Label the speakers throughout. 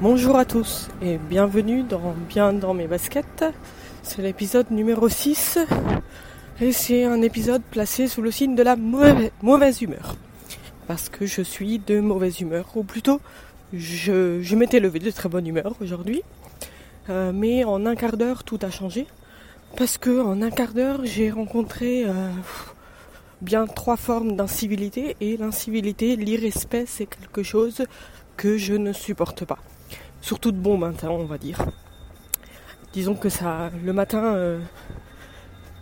Speaker 1: Bonjour à tous et bienvenue dans Bien dans mes baskets. C'est l'épisode numéro 6 et c'est un épisode placé sous le signe de la mauvaise, humeur. Parce que je suis de mauvaise humeur, ou plutôt je, m'étais levé de très bonne humeur aujourd'hui. Euh, mais en un quart d'heure tout a changé. Parce que en un quart d'heure j'ai rencontré euh, bien trois formes d'incivilité et l'incivilité, l'irrespect c'est quelque chose que je ne supporte pas surtout de bon matin, on va dire. Disons que ça, le matin euh,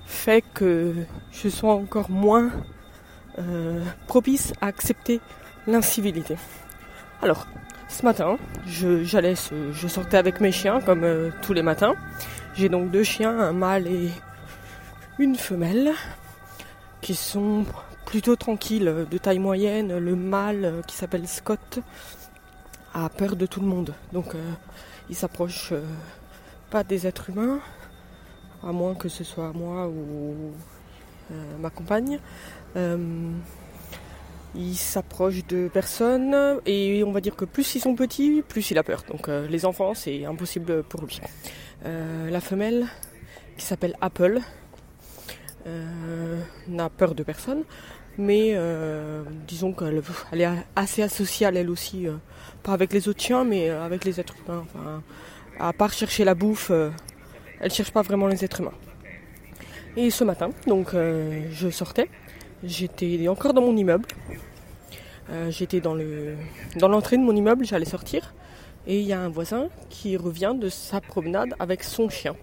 Speaker 1: fait que je sois encore moins euh, propice à accepter l'incivilité. Alors, ce matin, je, j'allais, je sortais avec mes chiens comme euh, tous les matins. J'ai donc deux chiens, un mâle et une femelle, qui sont plutôt tranquilles, de taille moyenne. Le mâle qui s'appelle Scott a peur de tout le monde. Donc euh, il s'approche euh, pas des êtres humains, à moins que ce soit moi ou euh, ma compagne. il s'approche de personnes et on va dire que plus ils sont petits, plus il a peur. Donc les enfants, c'est impossible pour lui. la femelle, qui s'appelle Apple, n'a peur de personne mais euh, disons qu'elle est assez asociale elle aussi, euh, pas avec les autres chiens, mais euh, avec les êtres humains. Enfin, à part chercher la bouffe, elle cherche pas vraiment les êtres humains. Et ce matin, donc je sortais, j'étais encore dans mon immeuble, j'étais dans le dans l'entrée de mon immeuble, j'allais sortir, et il y a un voisin qui revient de sa promenade avec son chien.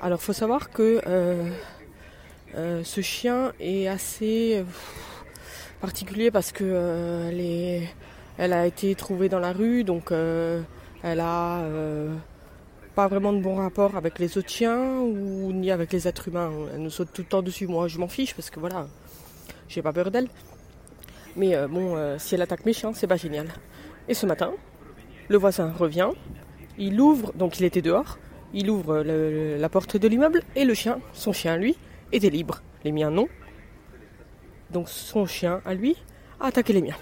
Speaker 1: Alors faut savoir que euh, ce chien est assez euh, particulier parce que euh, elle, a été trouvée dans la rue, donc elle a pas vraiment de bon rapport avec les autres chiens ou ni avec les êtres humains. Elle nous saute tout le temps dessus. Moi, je m'en fiche parce que voilà, j'ai pas peur d'elle. Mais bon, si elle attaque mes chiens, c'est pas génial. Et ce matin, le voisin revient, il ouvre, donc il était dehors, il ouvre la porte de l'immeuble et le chien, son chien lui, était libre. Les miens non. Donc son chien à lui a attaqué les miens.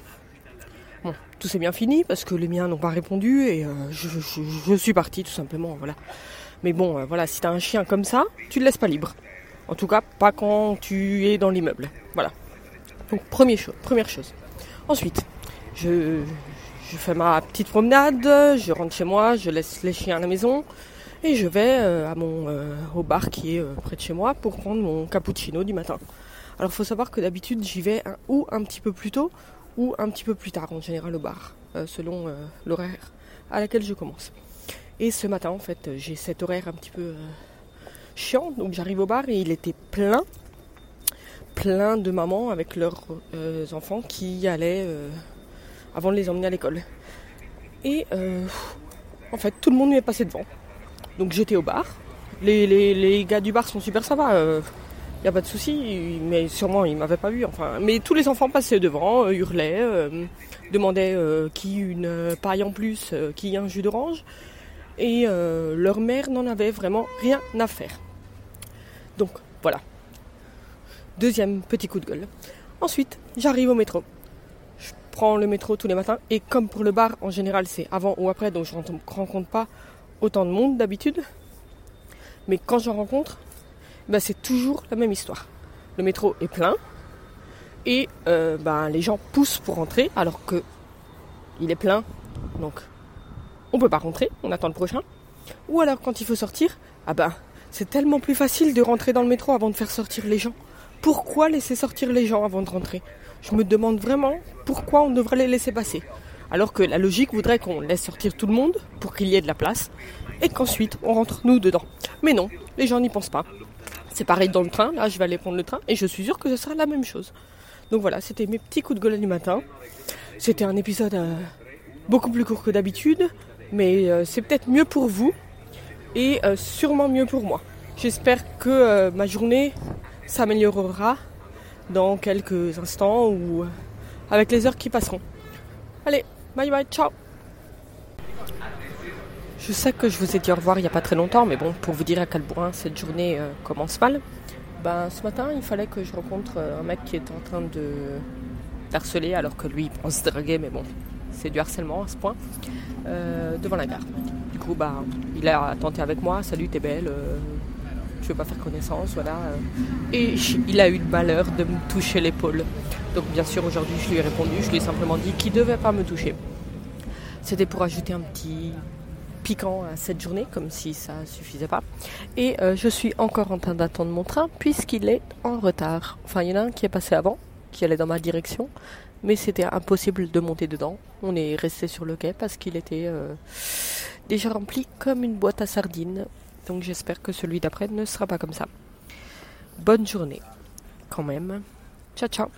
Speaker 1: Bon, tout s'est bien fini parce que les miens n'ont pas répondu et euh, je, suis parti tout simplement. Voilà. Mais bon, euh, voilà, si t'as un chien comme ça, tu le laisses pas libre. En tout cas, pas quand tu es dans l'immeuble. Voilà. Donc première chose, première chose. Ensuite, je, je fais ma petite promenade, je rentre chez moi, je laisse les chiens à la maison. Et je vais euh, à mon, euh, au bar qui est euh, près de chez moi pour prendre mon cappuccino du matin. Alors il faut savoir que d'habitude j'y vais ou un petit peu plus tôt ou un petit peu plus tard en général au bar, selon l'horaire à laquelle je commence. Et ce matin en fait j'ai cet horaire un petit peu chiant, donc j'arrive au bar et il était plein, plein de mamans avec leurs enfants qui allaient avant de les emmener à l'école. Et en fait tout le monde m'est passé devant. Donc j'étais au bar. Les, gars du bar sont super sympas. Il euh, n'y a pas de souci, mais sûrement ils m'avaient pas vu. Enfin, mais tous les enfants passaient devant, euh, hurlaient, euh, demandaient qui une paille en plus, qui un jus d'orange, et leur mère n'en avait vraiment rien à faire. Donc voilà. Deuxième petit coup de gueule. Ensuite, j'arrive au métro. Je prends le métro tous les matins et comme pour le bar en général c'est avant ou après, donc je ne rencontre pas autant de monde d'habitude. Mais quand j'en rencontre, bah, c'est toujours la même histoire. Le métro est plein et euh, bah, les gens poussent pour rentrer alors que il est plein. Donc on peut pas rentrer, on attend le prochain. Ou alors quand il faut sortir, ah ben c'est tellement plus facile de rentrer dans le métro avant de faire sortir les gens. Pourquoi laisser sortir les gens avant de rentrer? Je me demande vraiment pourquoi on devrait les laisser passer. Alors que la logique voudrait qu'on laisse sortir tout le monde pour qu'il y ait de la place et qu'ensuite on rentre nous dedans. Mais non, les gens n'y pensent pas. C'est pareil dans le train, là je vais aller prendre le train et je suis sûre que ce sera la même chose. Donc voilà, c'était mes petits coups de gueule du matin. C'était un épisode euh, beaucoup plus court que d'habitude, mais euh, c'est peut-être mieux pour vous et euh, sûrement mieux pour moi. J'espère que ma journée s'améliorera dans quelques instants ou avec les heures qui passeront. Allez, Bye bye, ciao. Je sais que je vous ai dit au revoir il n'y a pas très longtemps, mais bon, pour vous dire à quel point cette journée euh, commence mal, ben, ce matin, il fallait que je rencontre euh, un mec qui est en train de harceler alors que lui il pense se draguer, mais bon, c'est du harcèlement à ce point, euh, devant la gare. Du coup, bah, il a tenté avec moi, salut, t'es belle, tu veux pas faire connaissance, voilà. Et il a eu le malheur de me toucher l'épaule. Donc bien sûr, aujourd'hui, je lui ai répondu, je lui ai simplement dit qu'il devait pas me toucher. C'était pour ajouter un petit piquant à cette journée, comme si ça suffisait pas. Et euh, je suis encore en train d'attendre mon train puisqu'il est en retard. Enfin, il y en a un qui est passé avant, qui allait dans ma direction, mais c'était impossible de monter dedans. On est resté sur le quai parce qu'il était euh, déjà rempli comme une boîte à sardines. Donc j'espère que celui d'après ne sera pas comme ça. Bonne journée, quand même. Ciao ciao